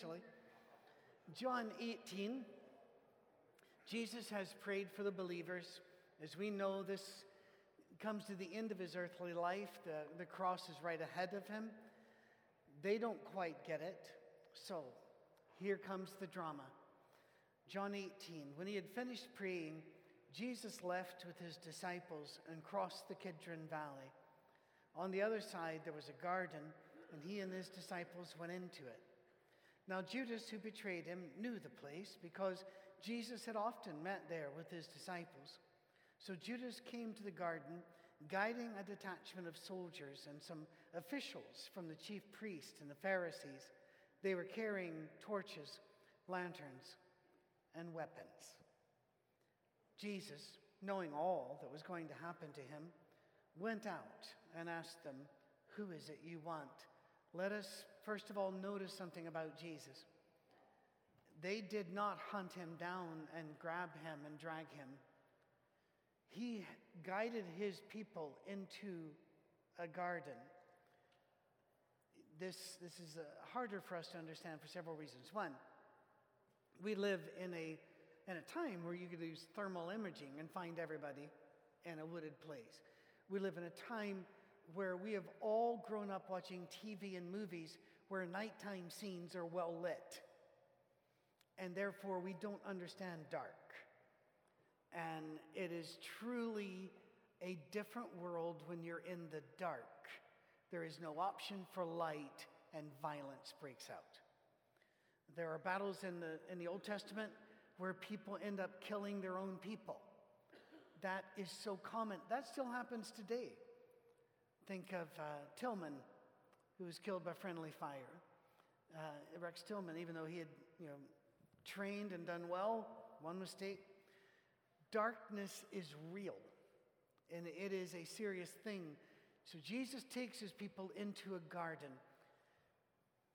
eventually. John 18, Jesus has prayed for the believers. As we know, this comes to the end of his earthly life. The, the cross is right ahead of him. They don't quite get it. So here comes the drama. John 18, when he had finished praying, Jesus left with his disciples and crossed the Kidron Valley. On the other side, there was a garden, and he and his disciples went into it. Now, Judas, who betrayed him, knew the place because Jesus had often met there with his disciples. So Judas came to the garden, guiding a detachment of soldiers and some officials from the chief priests and the Pharisees. They were carrying torches, lanterns, and weapons. Jesus, knowing all that was going to happen to him, went out and asked them, Who is it you want? Let us first of all notice something about Jesus. They did not hunt him down and grab him and drag him he guided his people into a garden. This, this is uh, harder for us to understand for several reasons. One, we live in a, in a time where you could use thermal imaging and find everybody in a wooded place. We live in a time where we have all grown up watching TV and movies where nighttime scenes are well lit. And therefore, we don't understand dark. And it is truly a different world when you're in the dark. There is no option for light, and violence breaks out. There are battles in the, in the Old Testament where people end up killing their own people. That is so common. That still happens today. Think of uh, Tillman, who was killed by friendly fire. Uh, Rex Tillman, even though he had you know, trained and done well, one mistake, Darkness is real, and it is a serious thing. So Jesus takes his people into a garden.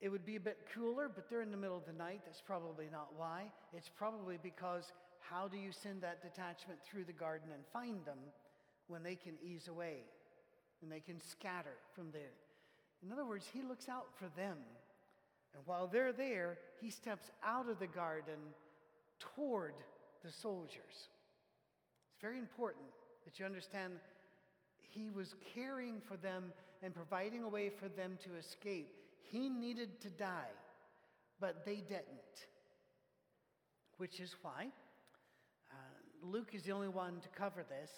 It would be a bit cooler, but they're in the middle of the night. That's probably not why. It's probably because how do you send that detachment through the garden and find them when they can ease away and they can scatter from there? In other words, he looks out for them. And while they're there, he steps out of the garden toward the soldiers. It's very important that you understand he was caring for them and providing a way for them to escape. He needed to die, but they didn't. Which is why uh, Luke is the only one to cover this.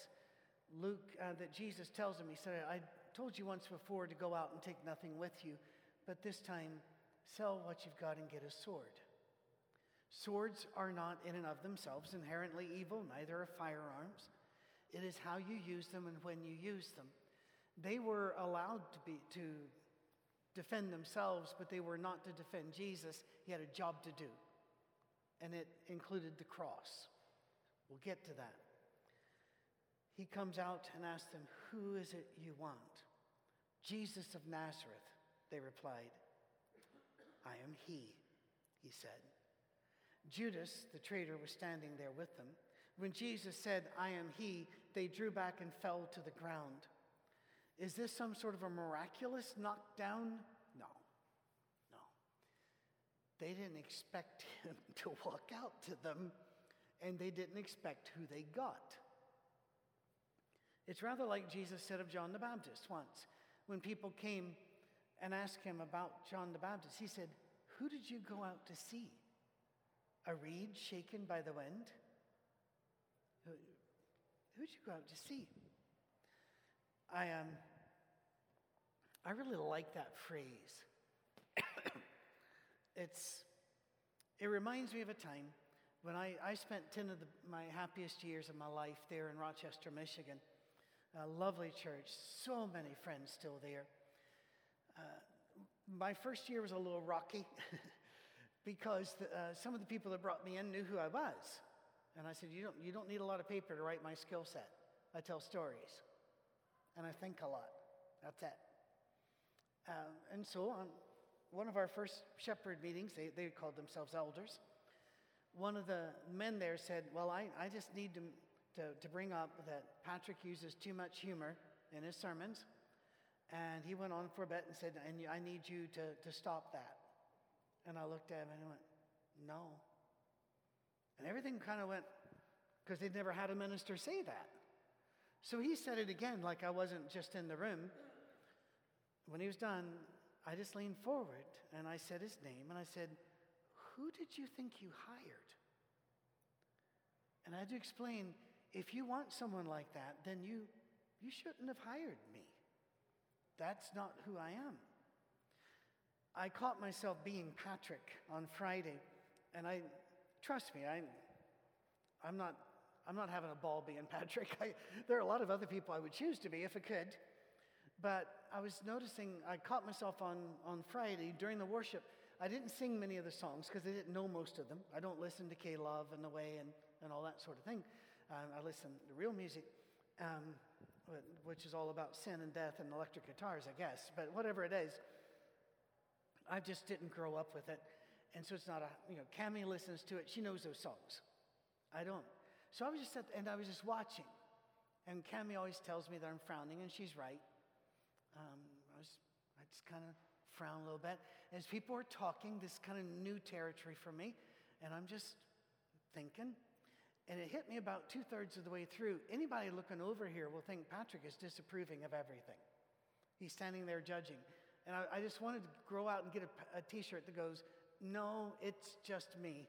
Luke, uh, that Jesus tells him, he said, I told you once before to go out and take nothing with you, but this time sell what you've got and get a sword. Swords are not in and of themselves inherently evil, neither are firearms. It is how you use them and when you use them. They were allowed to be to defend themselves, but they were not to defend Jesus. He had a job to do, and it included the cross. We'll get to that. He comes out and asks them, Who is it you want? Jesus of Nazareth, they replied. I am he, he said. Judas, the traitor, was standing there with them. When Jesus said, I am he, they drew back and fell to the ground. Is this some sort of a miraculous knockdown? No, no. They didn't expect him to walk out to them, and they didn't expect who they got. It's rather like Jesus said of John the Baptist once. When people came and asked him about John the Baptist, he said, Who did you go out to see? A reed shaken by the wind? Who, who'd you go out to see? I, um, I really like that phrase. it's, it reminds me of a time when I, I spent 10 of the, my happiest years of my life there in Rochester, Michigan. A lovely church, so many friends still there. Uh, my first year was a little rocky. because the, uh, some of the people that brought me in knew who I was. And I said, you don't, you don't need a lot of paper to write my skill set. I tell stories, and I think a lot. That's it. Um, and so, on one of our first shepherd meetings, they, they called themselves elders. One of the men there said, Well, I, I just need to, to, to bring up that Patrick uses too much humor in his sermons. And he went on for a bit and said, And I need you to, to stop that. And I looked at him and I went, No. And everything kind of went, because they'd never had a minister say that. So he said it again, like I wasn't just in the room. When he was done, I just leaned forward and I said his name and I said, Who did you think you hired? And I had to explain if you want someone like that, then you, you shouldn't have hired me. That's not who I am. I caught myself being Patrick on Friday, and I trust me, I, I'm not I'm not having a ball being Patrick. I, there are a lot of other people I would choose to be if I could. But I was noticing, I caught myself on, on Friday during the worship. I didn't sing many of the songs because I didn't know most of them. I don't listen to K Love and The Way and, and all that sort of thing. Um, I listen to real music, um, which is all about sin and death and electric guitars, I guess. But whatever it is, I just didn't grow up with it. And so it's not a, you know, Cami listens to it. She knows those songs. I don't. So I was just, at, and I was just watching. And Cami always tells me that I'm frowning, and she's right. Um, I, was, I just kind of frown a little bit. As people are talking, this kind of new territory for me, and I'm just thinking. And it hit me about two thirds of the way through. Anybody looking over here will think Patrick is disapproving of everything. He's standing there judging. And I, I just wanted to grow out and get a, t shirt that goes, No, it's just me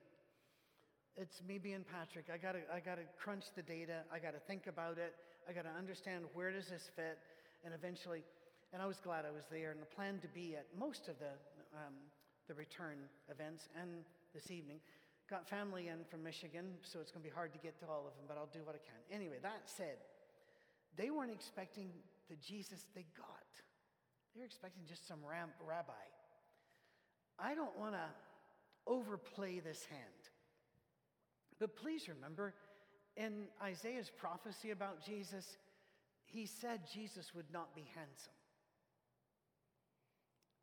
it's me being Patrick. I gotta, I gotta crunch the data. I gotta think about it. I gotta understand where does this fit, and eventually, and I was glad I was there and I planned to be at most of the um, the return events and this evening. Got family in from Michigan, so it's going to be hard to get to all of them, but I'll do what I can. Anyway, that said, they weren't expecting the Jesus they got. They were expecting just some ram- rabbi. I don't want to overplay this hand. But please remember, in Isaiah's prophecy about Jesus, he said Jesus would not be handsome.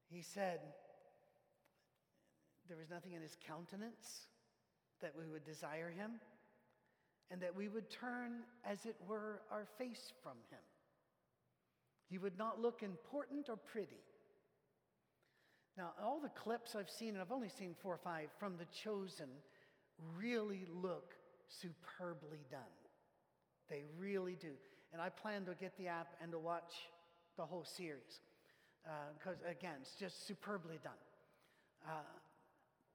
He said there was nothing in his countenance that we would desire him, and that we would turn, as it were, our face from him. He would not look important or pretty. Now, all the clips I've seen, and I've only seen four or five from The Chosen, really look superbly done. They really do. And I plan to get the app and to watch the whole series. Because, uh, again, it's just superbly done. Uh,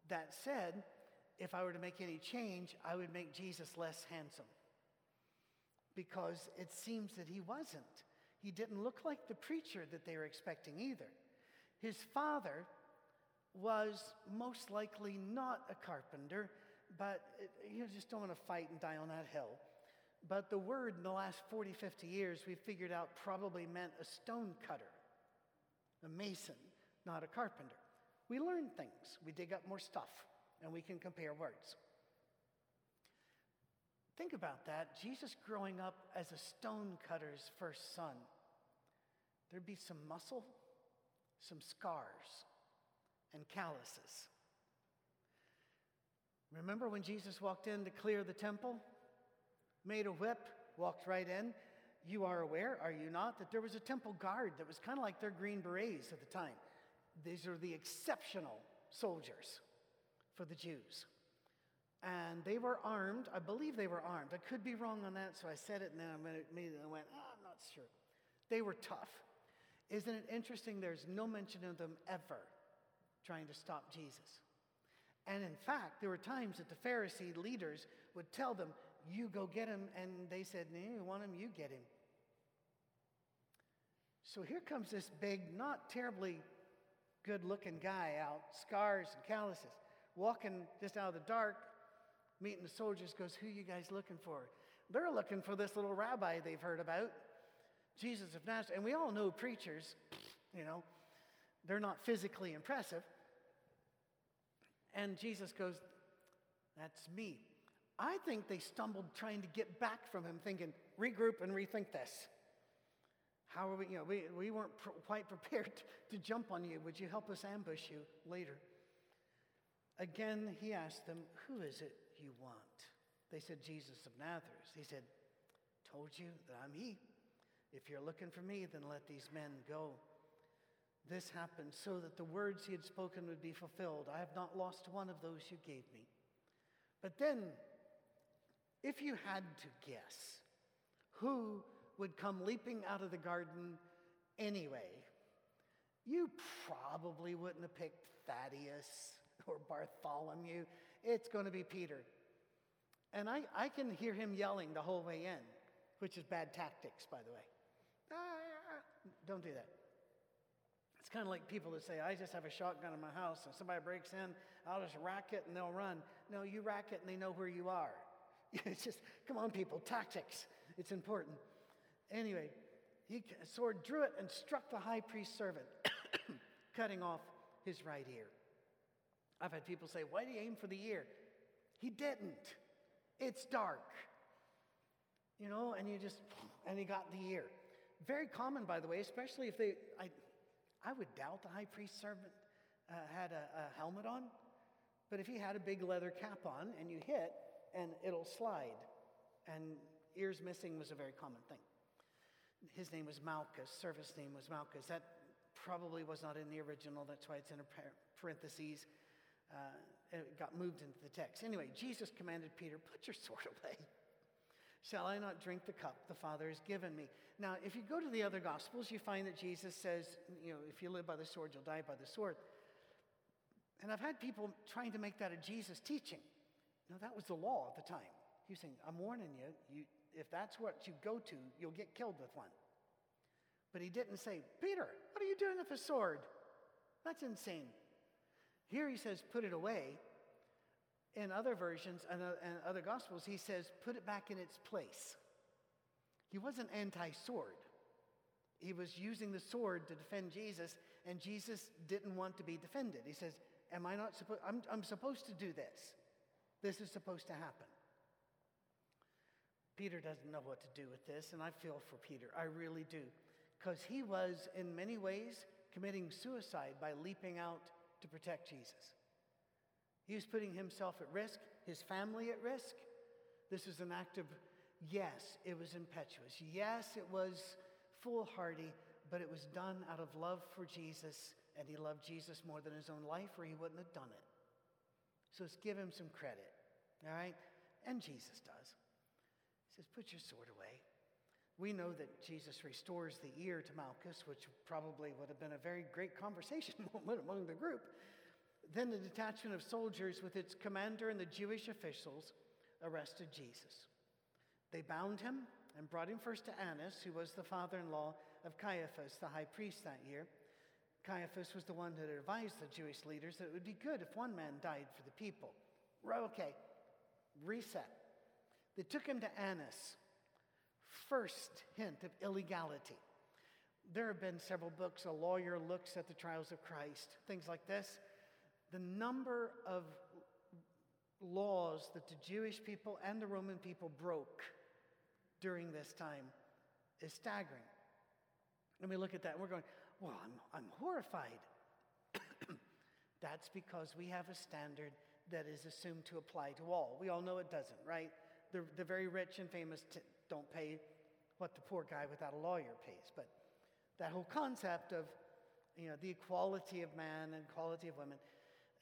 that said, if I were to make any change, I would make Jesus less handsome. Because it seems that he wasn't. He didn't look like the preacher that they were expecting either. His father was most likely not a carpenter, but you just don't want to fight and die on that hill. But the word in the last 40, 50 years, we figured out probably meant a stone cutter, a mason, not a carpenter. We learn things, we dig up more stuff, and we can compare words. Think about that. Jesus growing up as a stone cutter's first son. There'd be some muscle, some scars, and calluses. Remember when Jesus walked in to clear the temple? Made a whip, walked right in. You are aware, are you not, that there was a temple guard that was kind of like their Green Berets at the time. These are the exceptional soldiers for the Jews. And they were armed. I believe they were armed. I could be wrong on that, so I said it and then I immediately went, oh, I'm not sure. They were tough. Isn't it interesting? There's no mention of them ever trying to stop Jesus. And in fact, there were times that the Pharisee leaders would tell them, You go get him. And they said, No, you want him, you get him. So here comes this big, not terribly good looking guy out, scars and calluses, walking just out of the dark, meeting the soldiers, goes, Who you guys looking for? They're looking for this little rabbi they've heard about, Jesus of Nazareth. And we all know preachers, you know, they're not physically impressive. And Jesus goes, That's me. I think they stumbled trying to get back from him, thinking, regroup and rethink this. How are we, you know, we, we weren't pr- quite prepared to jump on you. Would you help us ambush you later? Again, he asked them, Who is it you want? They said, Jesus of Nazareth. He said, Told you that I'm he. If you're looking for me, then let these men go. This happened so that the words he had spoken would be fulfilled. I have not lost one of those you gave me. But then, if you had to guess who would come leaping out of the garden anyway, you probably wouldn't have picked Thaddeus or Bartholomew. It's going to be Peter. And I, I can hear him yelling the whole way in, which is bad tactics, by the way. Ah, don't do that. It's kind of like people that say, I just have a shotgun in my house, and somebody breaks in, I'll just rack it and they'll run. No, you rack it and they know where you are. It's just, come on, people, tactics. It's important. Anyway, he sword drew it and struck the high priest's servant, cutting off his right ear. I've had people say, Why did he aim for the ear? He didn't. It's dark. You know, and you just, and he got the ear. Very common, by the way, especially if they, I, I would doubt the high priest servant uh, had a, a helmet on, but if he had a big leather cap on and you hit, and it'll slide, and ears missing was a very common thing. His name was Malchus, service name was Malchus. That probably was not in the original, that's why it's in parentheses. Uh, it got moved into the text. Anyway, Jesus commanded Peter, Put your sword away. Shall I not drink the cup the Father has given me? Now, if you go to the other Gospels, you find that Jesus says, you know, if you live by the sword, you'll die by the sword. And I've had people trying to make that a Jesus teaching. No, that was the law at the time. He's saying, I'm warning you, you, if that's what you go to, you'll get killed with one. But he didn't say, Peter, what are you doing with a sword? That's insane. Here he says, put it away. In other versions and other gospels, he says, put it back in its place. He wasn't anti sword. He was using the sword to defend Jesus, and Jesus didn't want to be defended. He says, Am I not supposed, I'm, I'm supposed to do this. This is supposed to happen. Peter doesn't know what to do with this, and I feel for Peter. I really do. Because he was, in many ways, committing suicide by leaping out to protect Jesus. He was putting himself at risk, his family at risk. This is an act of, yes, it was impetuous. Yes, it was foolhardy, but it was done out of love for Jesus, and he loved Jesus more than his own life, or he wouldn't have done it. So let's give him some credit, all right? And Jesus does. He says, Put your sword away. We know that Jesus restores the ear to Malchus, which probably would have been a very great conversation moment among the group. Then the detachment of soldiers, with its commander and the Jewish officials, arrested Jesus. They bound him and brought him first to Annas, who was the father in law of Caiaphas, the high priest that year. Caiaphas was the one that advised the Jewish leaders that it would be good if one man died for the people. Okay, reset. They took him to Annas, first hint of illegality. There have been several books, A Lawyer Looks at the Trials of Christ, things like this. The number of laws that the Jewish people and the Roman people broke during this time is staggering. And we look at that and we're going, well, I'm, I'm horrified. That's because we have a standard that is assumed to apply to all. We all know it doesn't, right? The, the very rich and famous t- don't pay what the poor guy without a lawyer pays. But that whole concept of you know, the equality of man and equality of women,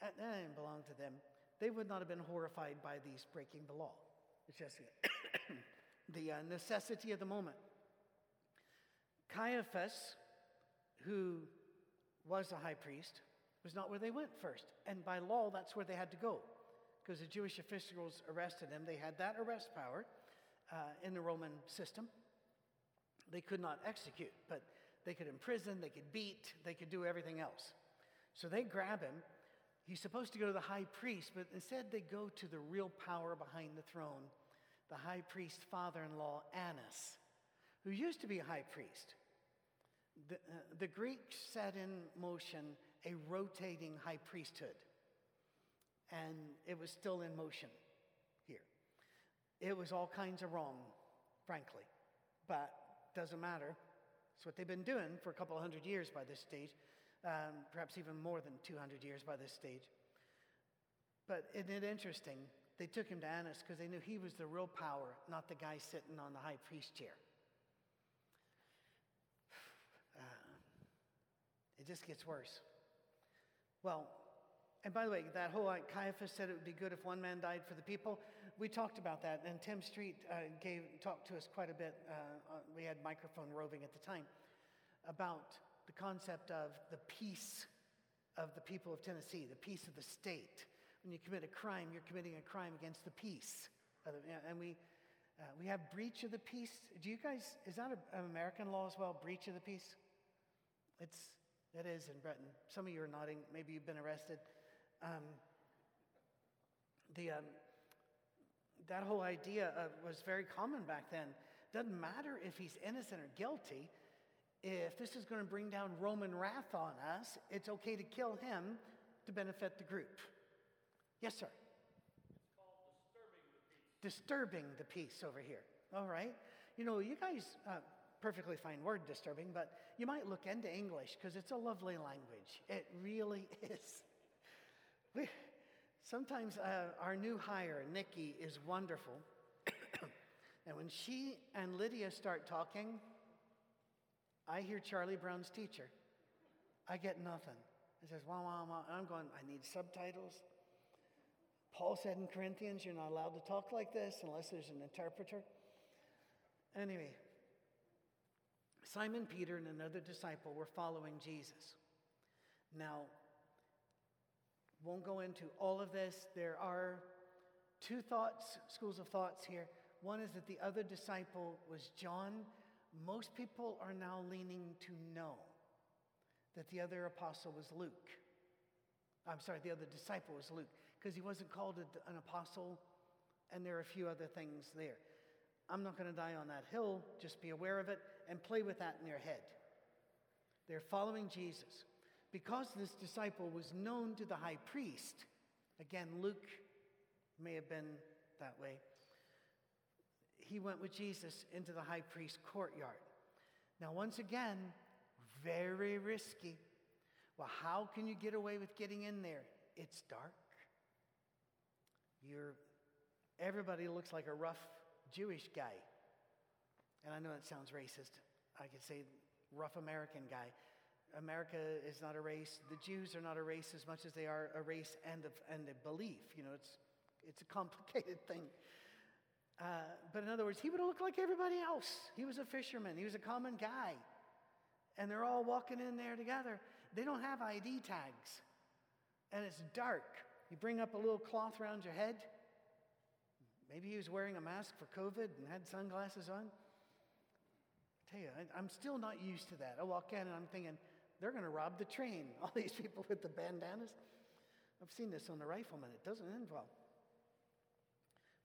that, didn't belong to them. They would not have been horrified by these breaking the law. It's just the uh, necessity of the moment. Caiaphas, who was a high priest, was not where they went first. And by law, that's where they had to go. Because the Jewish officials arrested him. They had that arrest power uh, in the Roman system. They could not execute, but they could imprison, they could beat, they could do everything else. So they grab him. He's supposed to go to the high priest, but instead they go to the real power behind the throne, the high priest's father in law, Annas, who used to be a high priest. The, uh, the Greeks set in motion a rotating high priesthood, and it was still in motion here. It was all kinds of wrong, frankly, but doesn't matter. It's what they've been doing for a couple hundred years by this stage, um, perhaps even more than 200 years by this stage. But isn't it interesting? They took him to Annas because they knew he was the real power, not the guy sitting on the high priest chair. Uh, It just gets worse. Well, and by the way, that whole like, Caiaphas said it would be good if one man died for the people. We talked about that, and Tim Street uh, gave talked to us quite a bit. Uh, uh, we had microphone roving at the time about the concept of the peace of the people of Tennessee, the peace of the state. When you commit a crime, you're committing a crime against the peace. And we, uh, we have breach of the peace. Do you guys, is that an American law as well, breach of the peace? It's, it is in Britain. Some of you are nodding. Maybe you've been arrested. Um, the, um, that whole idea was very common back then. Doesn't matter if he's innocent or guilty. If this is going to bring down Roman wrath on us, it's okay to kill him to benefit the group. Yes, sir. Disturbing the, disturbing the peace over here. All right. You know, you guys, uh, perfectly fine word, disturbing, but you might look into English because it's a lovely language. It really is. We, sometimes uh, our new hire, Nikki, is wonderful. and when she and Lydia start talking, I hear Charlie Brown's teacher. I get nothing. He says, wah, wah, wah. And I'm going, I need subtitles. Paul said in Corinthians, you're not allowed to talk like this unless there's an interpreter. Anyway, Simon Peter and another disciple were following Jesus. Now, won't go into all of this. There are two thoughts, schools of thoughts here. One is that the other disciple was John. Most people are now leaning to know that the other apostle was Luke. I'm sorry, the other disciple was Luke, because he wasn't called an apostle, and there are a few other things there. I'm not going to die on that hill, just be aware of it and play with that in your head. They're following Jesus. Because this disciple was known to the high priest, again, Luke may have been that way, he went with Jesus into the high priest's courtyard. Now, once again, very risky. Well, how can you get away with getting in there? It's dark. You're, everybody looks like a rough Jewish guy. And I know that sounds racist. I could say rough American guy. America is not a race. The Jews are not a race as much as they are a race and a, and a belief. You know, it's, it's a complicated thing. Uh, but in other words, he would look like everybody else. He was a fisherman, he was a common guy. And they're all walking in there together. They don't have ID tags. And it's dark. You bring up a little cloth around your head. Maybe he was wearing a mask for COVID and had sunglasses on. I tell you, I, I'm still not used to that. I walk in and I'm thinking, they're going to rob the train. All these people with the bandanas. I've seen this on the rifleman. It doesn't end well.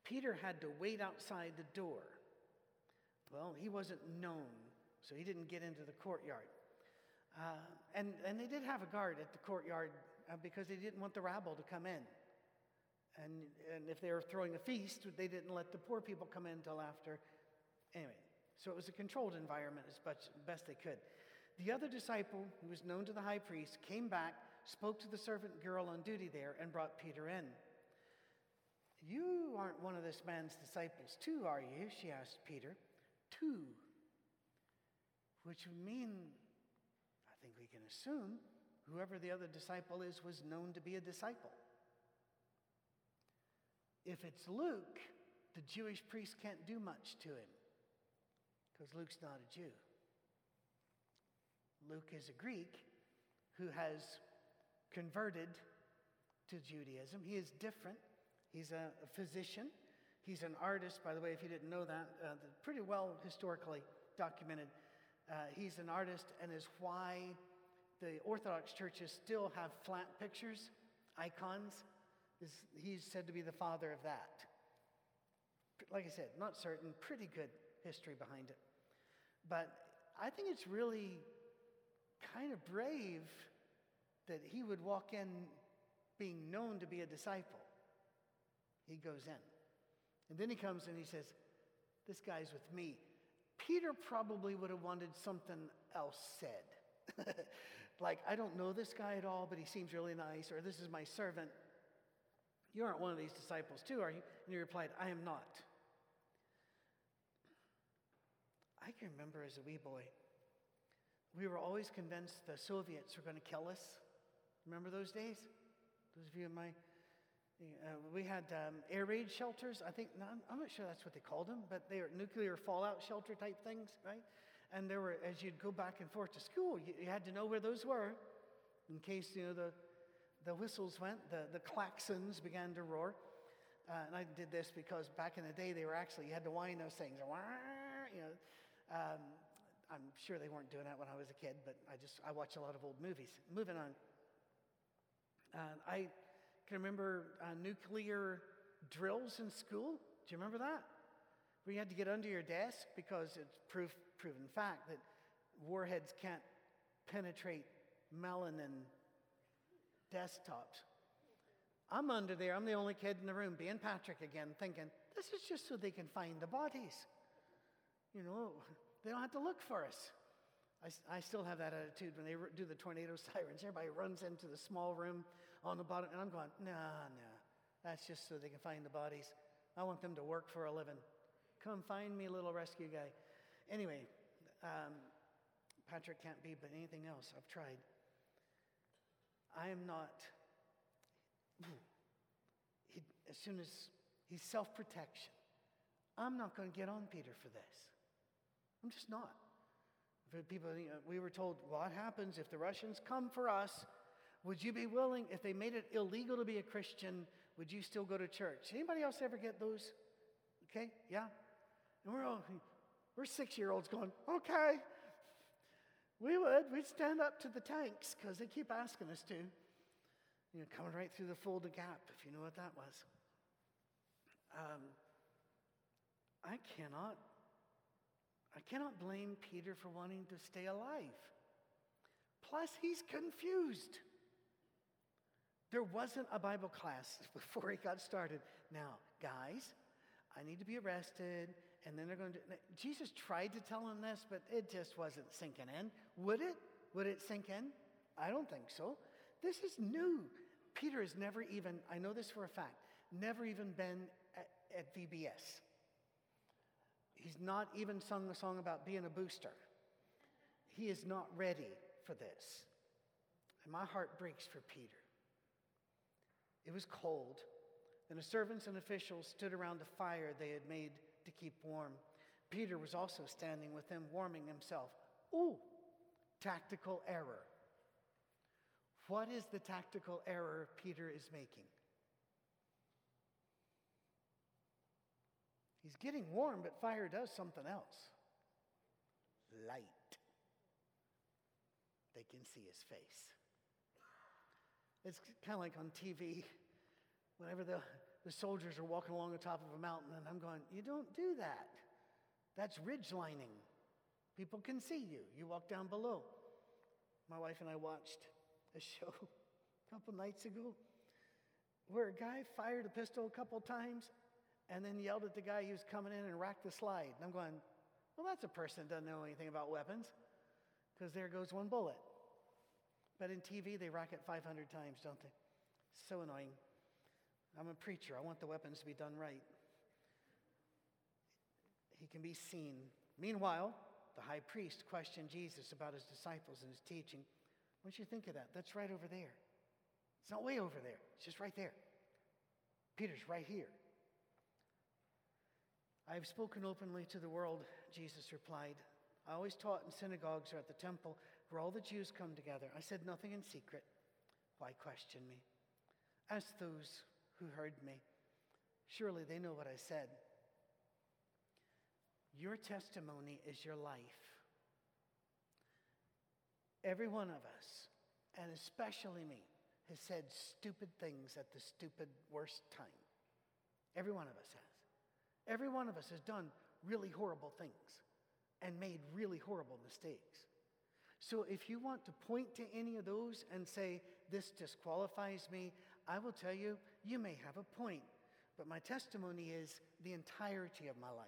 Peter had to wait outside the door. Well, he wasn't known, so he didn't get into the courtyard. Uh, and, and they did have a guard at the courtyard uh, because they didn't want the rabble to come in. And, and if they were throwing a feast, they didn't let the poor people come in until after. Anyway, so it was a controlled environment as best, best they could. The other disciple, who was known to the high priest, came back, spoke to the servant girl on duty there, and brought Peter in. You aren't one of this man's disciples, too, are you? She asked Peter. Two. Which would mean, I think we can assume, whoever the other disciple is was known to be a disciple. If it's Luke, the Jewish priest can't do much to him because Luke's not a Jew. Luke is a Greek who has converted to Judaism. He is different. He's a, physician. He's an artist, by the way, if you didn't know that, uh, pretty well historically documented. Uh, he's an artist, and is why the Orthodox churches still have flat pictures, icons. Is, he's said to be the father of that. Like I said, not certain, pretty good history behind it. But I think it's really kind of brave that he would walk in being known to be a disciple. He goes in. And then he comes and he says, This guy's with me. Peter probably would have wanted something else said. like, I don't know this guy at all, but he seems really nice, or this is my servant. You aren't one of these disciples, too, are you? And he replied, I am not. I can remember as a wee boy we were always convinced the Soviets were going to kill us. Remember those days? Those of you in my, uh, we had um, air raid shelters. I think, no, I'm not sure that's what they called them, but they were nuclear fallout shelter type things, right? And there were, as you'd go back and forth to school, you, you had to know where those were in case, you know, the, the whistles went, the, the klaxons began to roar. Uh, and I did this because back in the day, they were actually, you had to wind those things. You know, um, I'm sure they weren't doing that when I was a kid, but I just, I watch a lot of old movies. Moving on. Uh, I can remember uh, nuclear drills in school. Do you remember that? Where you had to get under your desk because it's proof, proven fact that warheads can't penetrate melamine desktops. I'm under there. I'm the only kid in the room, being Patrick again, thinking, this is just so they can find the bodies. You know, they don't have to look for us. I, I still have that attitude when they do the tornado sirens. Everybody runs into the small room on the bottom, and I'm going, nah, nah. That's just so they can find the bodies. I want them to work for a living. Come find me, little rescue guy. Anyway, um, Patrick can't be, but anything else, I've tried. I am not he, as soon as he's self protection, I'm not going to get on Peter for this. I'm just not. People, you know, we were told, what happens if the Russians come for us? Would you be willing, if they made it illegal to be a Christian, would you still go to church? Anybody else ever get those? Okay, yeah? And we're all, we're six year olds going, okay. We would. We'd stand up to the tanks because they keep asking us to you know, coming right through the Fulda Gap, if you know what that was. Um, I cannot, I cannot blame Peter for wanting to stay alive. Plus, he's confused. There wasn't a Bible class before he got started. Now, guys, I need to be arrested, and then they're going to. Jesus tried to tell him this, but it just wasn't sinking in. Would it? Would it sink in? I don't think so. This is new. Peter has never even, I know this for a fact, never even been at, at VBS. He's not even sung a song about being a booster. He is not ready for this. And my heart breaks for Peter. It was cold, and the servants and officials stood around the fire they had made to keep warm. Peter was also standing with them, warming himself. Ooh, tactical error. What is the tactical error Peter is making? He's getting warm, but fire does something else light. They can see his face. It's kind of like on TV, whenever the, the soldiers are walking along the top of a mountain, and I'm going, You don't do that. That's ridge lining. People can see you. You walk down below. My wife and I watched a show a couple nights ago where a guy fired a pistol a couple times and then yelled at the guy who was coming in and racked the slide. And I'm going, well, that's a person that doesn't know anything about weapons because there goes one bullet. But in TV, they rack it 500 times, don't they? So annoying. I'm a preacher. I want the weapons to be done right. He can be seen. Meanwhile, the high priest questioned Jesus about his disciples and his teaching. Do you think of that? That's right over there. It's not way over there, it's just right there. Peter's right here. I have spoken openly to the world, Jesus replied. I always taught in synagogues or at the temple where all the Jews come together. I said nothing in secret. Why question me? Ask those who heard me. Surely they know what I said. Your testimony is your life. Every one of us, and especially me, has said stupid things at the stupid worst time. Every one of us has. Every one of us has done really horrible things and made really horrible mistakes. So if you want to point to any of those and say, this disqualifies me, I will tell you, you may have a point. But my testimony is the entirety of my life.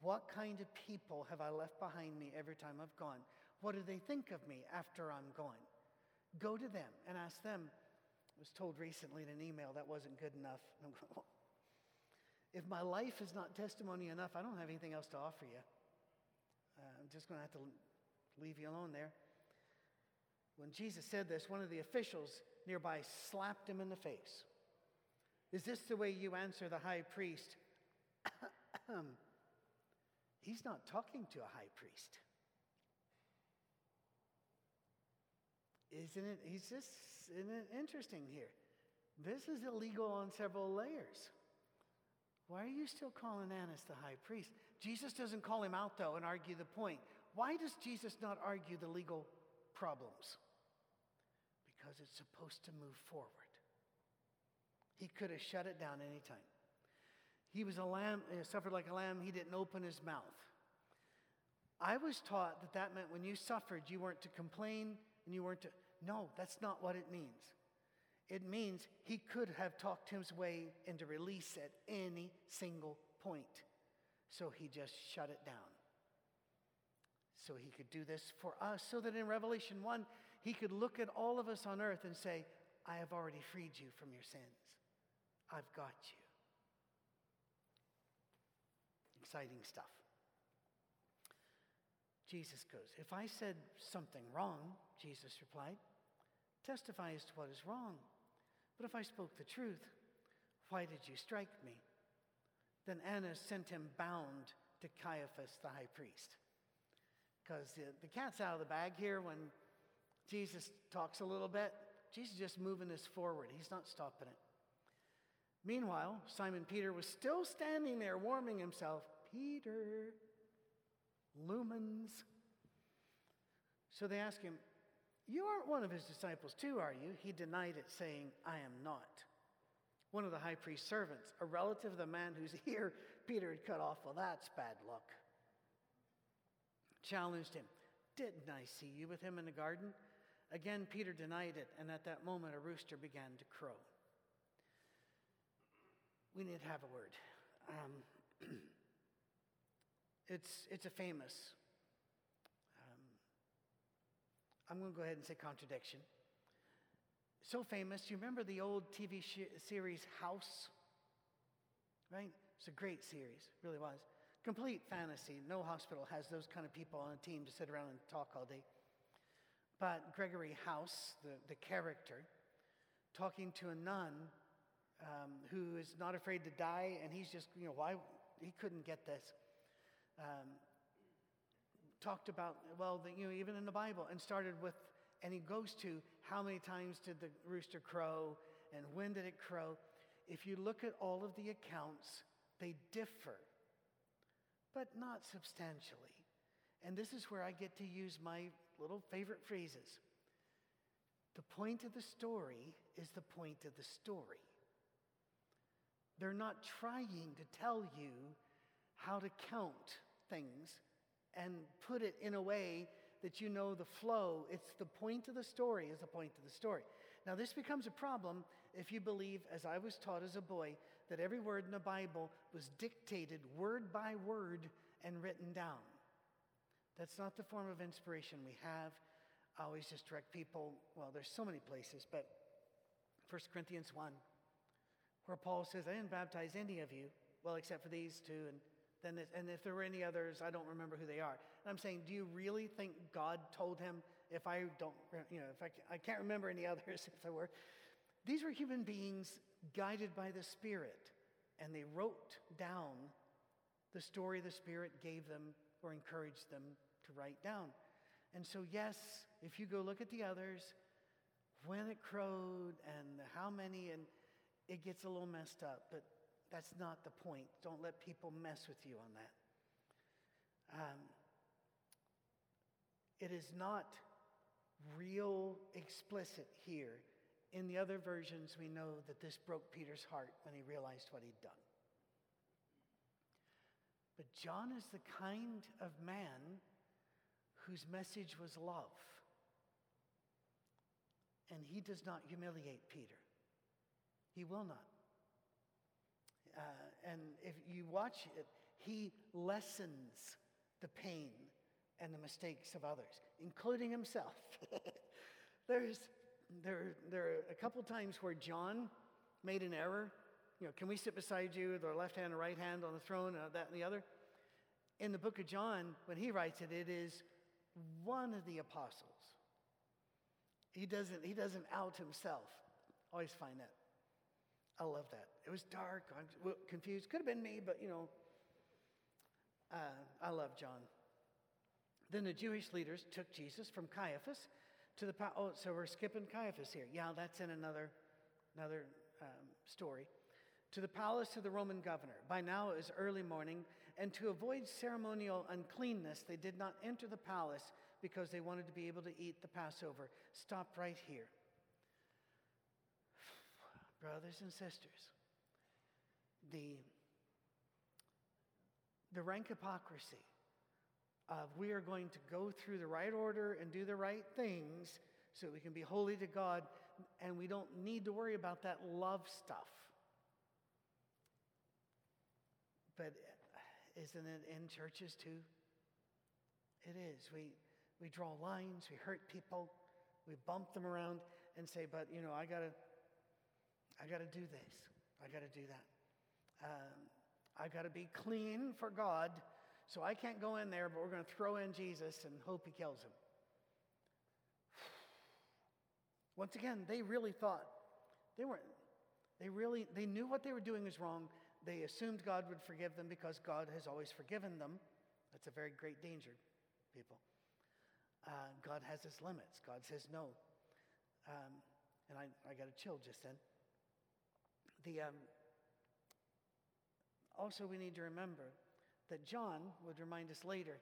What kind of people have I left behind me every time I've gone? What do they think of me after I'm gone? Go to them and ask them. I was told recently in an email that wasn't good enough. if my life is not testimony enough, I don't have anything else to offer you. Uh, I'm just going to have to leave you alone there. When Jesus said this, one of the officials nearby slapped him in the face. Is this the way you answer the high priest? He's not talking to a high priest. Isn't it? He's just isn't it interesting here. This is illegal on several layers. Why are you still calling Annas the high priest? Jesus doesn't call him out, though, and argue the point. Why does Jesus not argue the legal problems? Because it's supposed to move forward. He could have shut it down any time. He was a lamb, uh, suffered like a lamb, he didn't open his mouth. I was taught that that meant when you suffered, you weren't to complain and you weren't to. No, that's not what it means. It means he could have talked his way into release at any single point. So he just shut it down. So he could do this for us, so that in Revelation 1, he could look at all of us on earth and say, I have already freed you from your sins. I've got you. Exciting stuff. Jesus goes, If I said something wrong, Jesus replied, testify as to what is wrong. But if I spoke the truth, why did you strike me? Then Annas sent him bound to Caiaphas the high priest. Because the, the cat's out of the bag here when Jesus talks a little bit. Jesus is just moving this forward, he's not stopping it. Meanwhile, Simon Peter was still standing there warming himself. Peter, lumens. So they ask him, You aren't one of his disciples, too, are you? He denied it, saying, I am not. One of the high priest's servants, a relative of the man whose ear Peter had cut off, well, that's bad luck. Challenged him, Didn't I see you with him in the garden? Again, Peter denied it, and at that moment, a rooster began to crow. We need to have a word. Um, it's, it's a famous I'm going to go ahead and say contradiction. So famous. You remember the old TV sh- series House? Right? It's a great series, really was. Complete fantasy. No hospital has those kind of people on a team to sit around and talk all day. But Gregory House, the, the character, talking to a nun um, who is not afraid to die, and he's just, you know, why? He couldn't get this. Um, talked about, well, the, you know, even in the Bible, and started with, and he goes to how many times did the rooster crow and when did it crow. If you look at all of the accounts, they differ, but not substantially. And this is where I get to use my little favorite phrases. The point of the story is the point of the story. They're not trying to tell you how to count things and put it in a way that you know the flow. It's the point of the story is the point of the story. Now, this becomes a problem if you believe, as I was taught as a boy, that every word in the Bible was dictated word by word and written down. That's not the form of inspiration we have. I always just direct people, well, there's so many places, but 1 Corinthians 1, where Paul says, I didn't baptize any of you, well, except for these two, and and if there were any others, I don't remember who they are. And I'm saying, do you really think God told him? If I don't, you know, if I, I can't remember any others, if there were, these were human beings guided by the Spirit, and they wrote down the story the Spirit gave them or encouraged them to write down. And so, yes, if you go look at the others, when it crowed and how many, and it gets a little messed up, but that's not the point. Don't let people mess with you on that. Um, it is not real explicit here. In the other versions, we know that this broke Peter's heart when he realized what he'd done. But John is the kind of man whose message was love. And he does not humiliate Peter. He will not. Uh, and if you watch it, he lessens the pain and the mistakes of others, including himself. There's, there, there are a couple times where John made an error. You know, can we sit beside you, the left hand and right hand on the throne, uh, that and the other? In the book of John, when he writes it, it is one of the apostles. He doesn't, he doesn't out himself. Always find that. I love that. It was dark. I'm confused. Could have been me, but you know, uh, I love John. Then the Jewish leaders took Jesus from Caiaphas to the. Oh, so we're skipping Caiaphas here. Yeah, that's in another, another um, story. To the palace of the Roman governor. By now it was early morning, and to avoid ceremonial uncleanness, they did not enter the palace because they wanted to be able to eat the Passover. Stop right here. Brothers and sisters, the, the rank hypocrisy of we are going to go through the right order and do the right things so we can be holy to God, and we don't need to worry about that love stuff. But isn't it in churches too? It is. We, we draw lines, we hurt people, we bump them around and say, but you know, I gotta, I gotta do this, I gotta do that. Um, I gotta be clean for God, so I can't go in there, but we're gonna throw in Jesus and hope he kills him. Once again, they really thought they weren't, they really, they knew what they were doing was wrong. They assumed God would forgive them because God has always forgiven them. That's a very great danger, people. Uh, God has his limits. God says no. Um, and I, I got a chill just then. The, um, also, we need to remember that John would remind us later,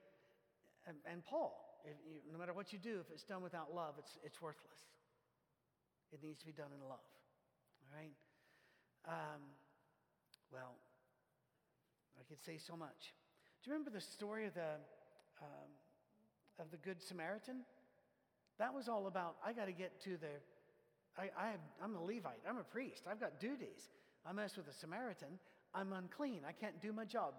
and, and Paul, you, no matter what you do, if it's done without love, it's, it's worthless. It needs to be done in love. All right? Um, well, I could say so much. Do you remember the story of the, um, of the Good Samaritan? That was all about, I got to get to the, I, I, I'm a Levite, I'm a priest, I've got duties. I mess with a Samaritan, I'm unclean, I can't do my job.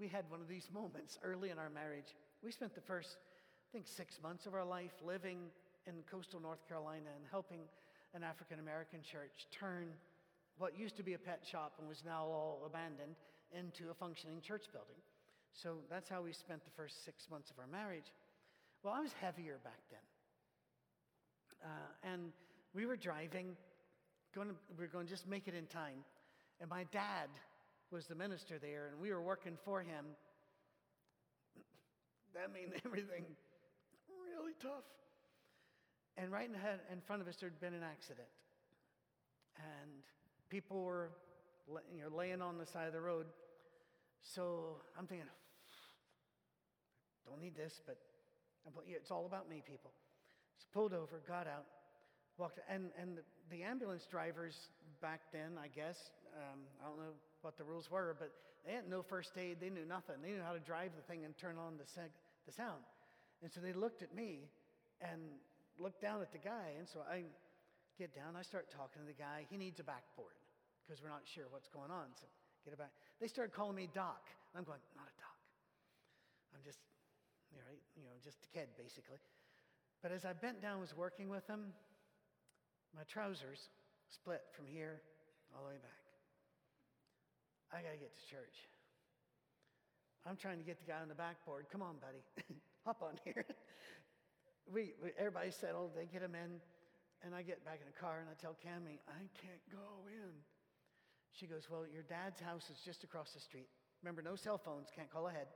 We had one of these moments early in our marriage. We spent the first, I think, six months of our life living in coastal North Carolina and helping an African American church turn what used to be a pet shop and was now all abandoned into a functioning church building. So that's how we spent the first six months of our marriage. Well, I was heavier back then. Uh, and we were driving, going to, we were going to just make it in time. And my dad was the minister there, and we were working for him. That made everything really tough. And right in, front of us, there'd been an accident. And people were you know, laying on the side of the road. So I'm thinking, don't need this, but it's all about me, people. So pulled over, got out, walked, and, and the, the ambulance drivers back then, I guess, um, I don't know what the rules were, but they had no first aid. They knew nothing. They knew how to drive the thing and turn on the, seg- the sound. And so they looked at me and looked down at the guy. And so I get down, I start talking to the guy. He needs a backboard because we're not sure what's going on. So get it back. They started calling me Doc. I'm going, not a doc. I'm just, you know, you know, just a kid, basically. But as I bent down, was working with them, my trousers split from here all the way back. I got to get to church. I'm trying to get the guy on the backboard. Come on, buddy. Hop on here. we, we, everybody settled. They get him in. And I get back in the car and I tell Cami, I can't go in. She goes, Well, your dad's house is just across the street. Remember, no cell phones, can't call ahead.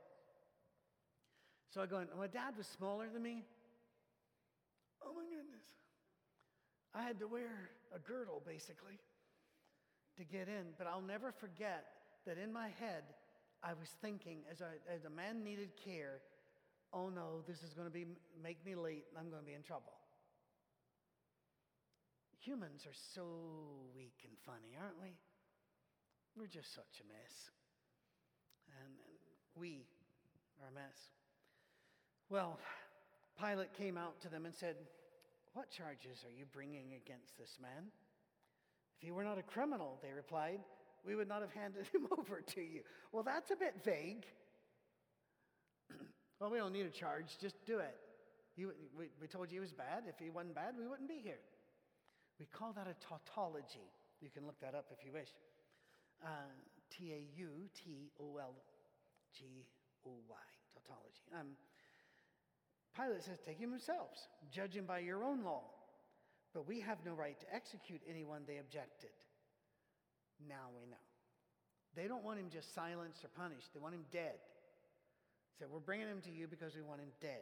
So I go, in, my dad was smaller than me. Oh my goodness. I had to wear a girdle basically to get in, but I'll never forget that in my head, I was thinking as, I, as a man needed care, oh no, this is going to be, make me late and I'm going to be in trouble. Humans are so weak and funny, aren't we? We're just such a mess. And, and we are a mess. Well, Pilate came out to them and said, What charges are you bringing against this man? If he were not a criminal, they replied, we would not have handed him over to you. Well, that's a bit vague. well, we don't need a charge, just do it. We, we told you he was bad. If he wasn't bad, we wouldn't be here. We call that a tautology. You can look that up if you wish. Uh, T A U T O L G O Y, tautology. Um, Pilate says, Take him yourselves, judge him by your own law. But we have no right to execute anyone they objected. Now we know. They don't want him just silenced or punished, they want him dead. So we're bringing him to you because we want him dead.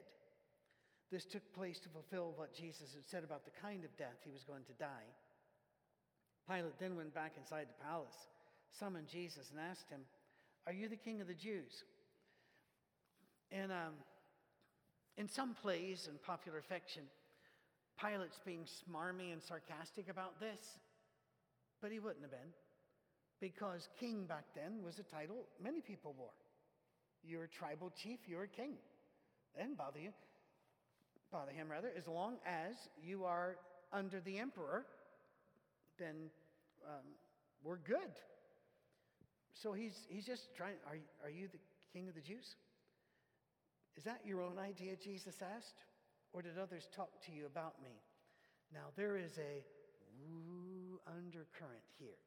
This took place to fulfill what Jesus had said about the kind of death he was going to die. Pilate then went back inside the palace, summoned Jesus, and asked him, Are you the king of the Jews? And um, in some plays and popular fiction, Pilate's being smarmy and sarcastic about this, but he wouldn't have been, because king back then was a title many people wore. You're a tribal chief, you're a king. Then bother you, bother him rather, as long as you are under the emperor, then um, we're good. So he's, he's just trying, are, are you the king of the Jews? Is that your own idea, Jesus asked? Or did others talk to you about me? Now, there is a undercurrent here.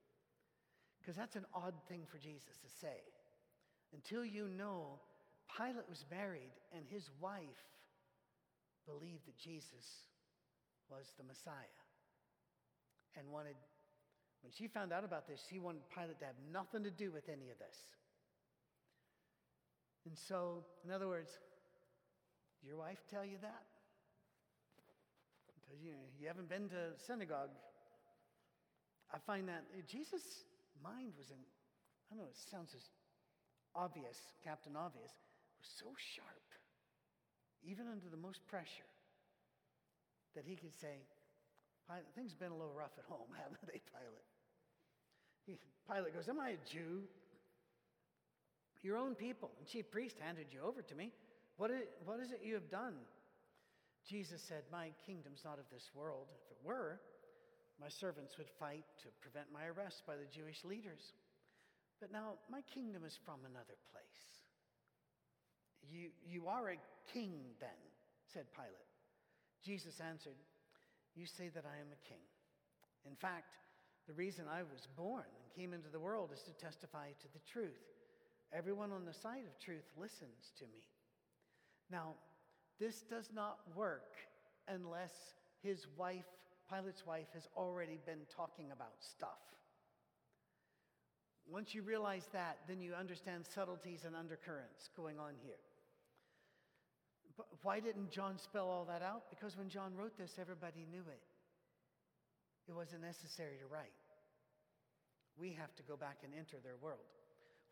Because that's an odd thing for Jesus to say. Until you know, Pilate was married and his wife believed that Jesus was the Messiah and wanted, when she found out about this, she wanted Pilate to have nothing to do with any of this. And so, in other words, your wife tell you that? Because you, you haven't been to synagogue. I find that Jesus' mind was in, I don't know, it sounds as obvious, Captain Obvious, was so sharp, even under the most pressure, that he could say, Things have been a little rough at home, haven't they, Pilate? Pilate goes, Am I a Jew? Your own people and chief priest handed you over to me. What is, what is it you have done? Jesus said, My kingdom's not of this world. If it were, my servants would fight to prevent my arrest by the Jewish leaders. But now my kingdom is from another place. You, you are a king then, said Pilate. Jesus answered, You say that I am a king. In fact, the reason I was born and came into the world is to testify to the truth. Everyone on the side of truth listens to me. Now, this does not work unless his wife, Pilate's wife, has already been talking about stuff. Once you realize that, then you understand subtleties and undercurrents going on here. But why didn't John spell all that out? Because when John wrote this, everybody knew it. It wasn't necessary to write. We have to go back and enter their world.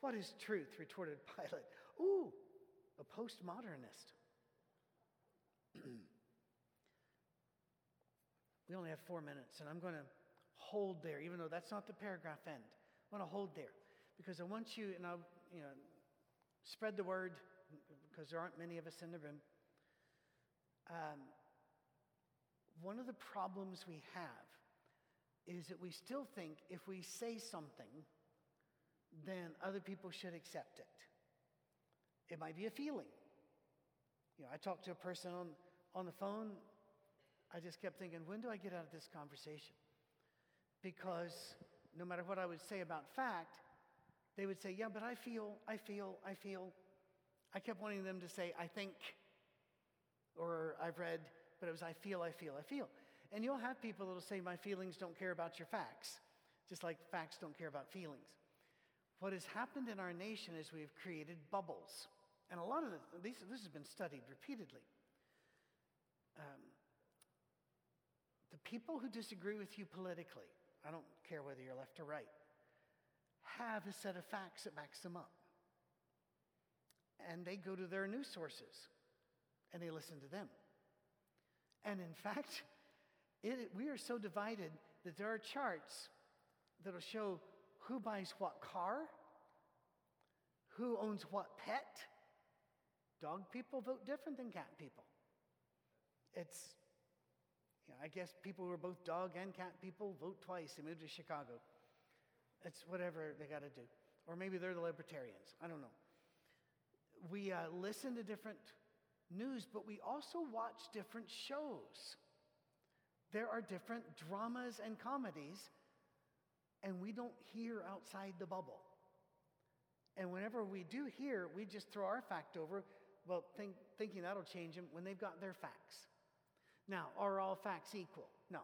What is truth? retorted Pilate. Ooh, a postmodernist. we only have four minutes, and I'm going to hold there, even though that's not the paragraph end. I want to hold there because I want you, and I'll, you know, spread the word because there aren't many of us in the room. Um, one of the problems we have is that we still think if we say something, then other people should accept it. It might be a feeling. You know, I talked to a person on, on the phone. I just kept thinking, when do I get out of this conversation? Because no matter what I would say about fact, they would say, Yeah, but I feel, I feel, I feel. I kept wanting them to say, I think, or I've read, but it was, I feel, I feel, I feel. And you'll have people that'll say, My feelings don't care about your facts, just like facts don't care about feelings. What has happened in our nation is we've created bubbles. And a lot of the, these, this has been studied repeatedly. Um, the people who disagree with you politically, I don't care whether you're left or right, have a set of facts that backs them up. And they go to their news sources and they listen to them. And in fact, it, we are so divided that there are charts that'll show who buys what car, who owns what pet. Dog people vote different than cat people. It's, you know, I guess people who are both dog and cat people vote twice. They move to Chicago. It's whatever they got to do. Or maybe they're the libertarians. I don't know. We uh, listen to different news, but we also watch different shows. There are different dramas and comedies, and we don't hear outside the bubble. And whenever we do hear, we just throw our fact over Well, think, thinking that'll change them when they've got their facts. Now, are all facts equal? No.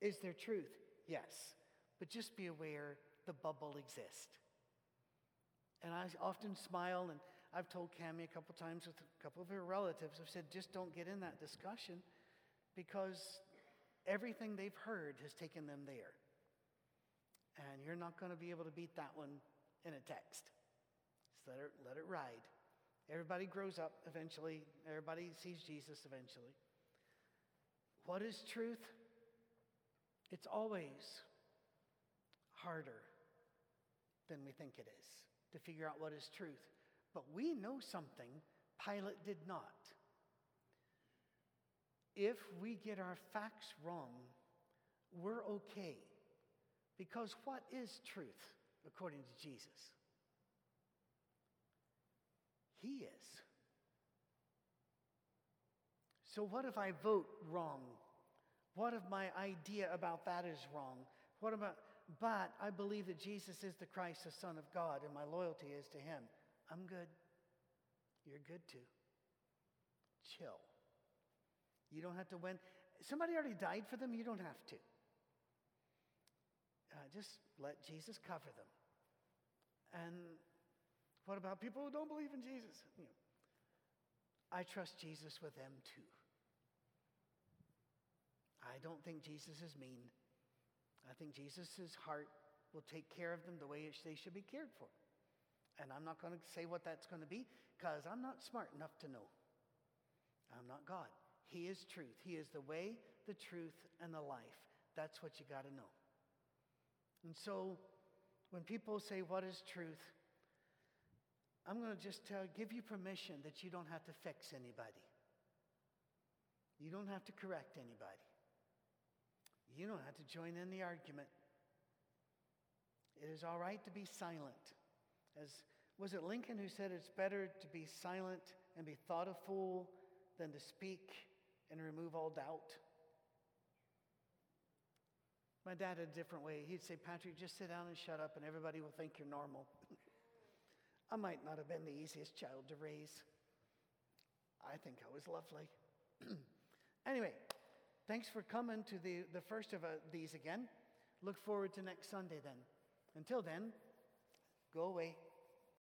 Is there truth? Yes. But just be aware the bubble exists. And I often smile, and I've told Cami a couple times with a couple of her relatives, I've said, just don't get in that discussion because everything they've heard has taken them there. And you're not going to be able to beat that one in a text. Just let it, let it ride. Everybody grows up eventually, everybody sees Jesus eventually. What is truth? It's always harder than we think it is to figure out what is truth. But we know something Pilate did not. If we get our facts wrong, we're okay. Because what is truth according to Jesus? He is. So, what if I vote wrong? What if my idea about that is wrong? What about, but I believe that Jesus is the Christ, the Son of God, and my loyalty is to Him. I'm good. You're good too. Chill. You don't have to win. Somebody already died for them, you don't have to. Uh, just let Jesus cover them. And what about people who don't believe in Jesus? You know, I trust Jesus with them too. I don't think Jesus is mean. I think Jesus' heart will take care of them the way they should be cared for. And I'm not going to say what that's going to be because I'm not smart enough to know. I'm not God. He is truth. He is the way, the truth, and the life. That's what you got to know. And so when people say, What is truth? I'm going to just tell, give you permission that you don't have to fix anybody. You don't have to correct anybody. You don't have to join in the argument. It is all right to be silent. As was it Lincoln who said it's better to be silent and be thought a fool than to speak and remove all doubt? My dad had a different way. He'd say, Patrick, just sit down and shut up, and everybody will think you're normal. I might not have been the easiest child to raise. I think I was lovely. anyway, thanks for coming to the, the first of uh, these again. Look forward to next Sunday then. Until then, go away.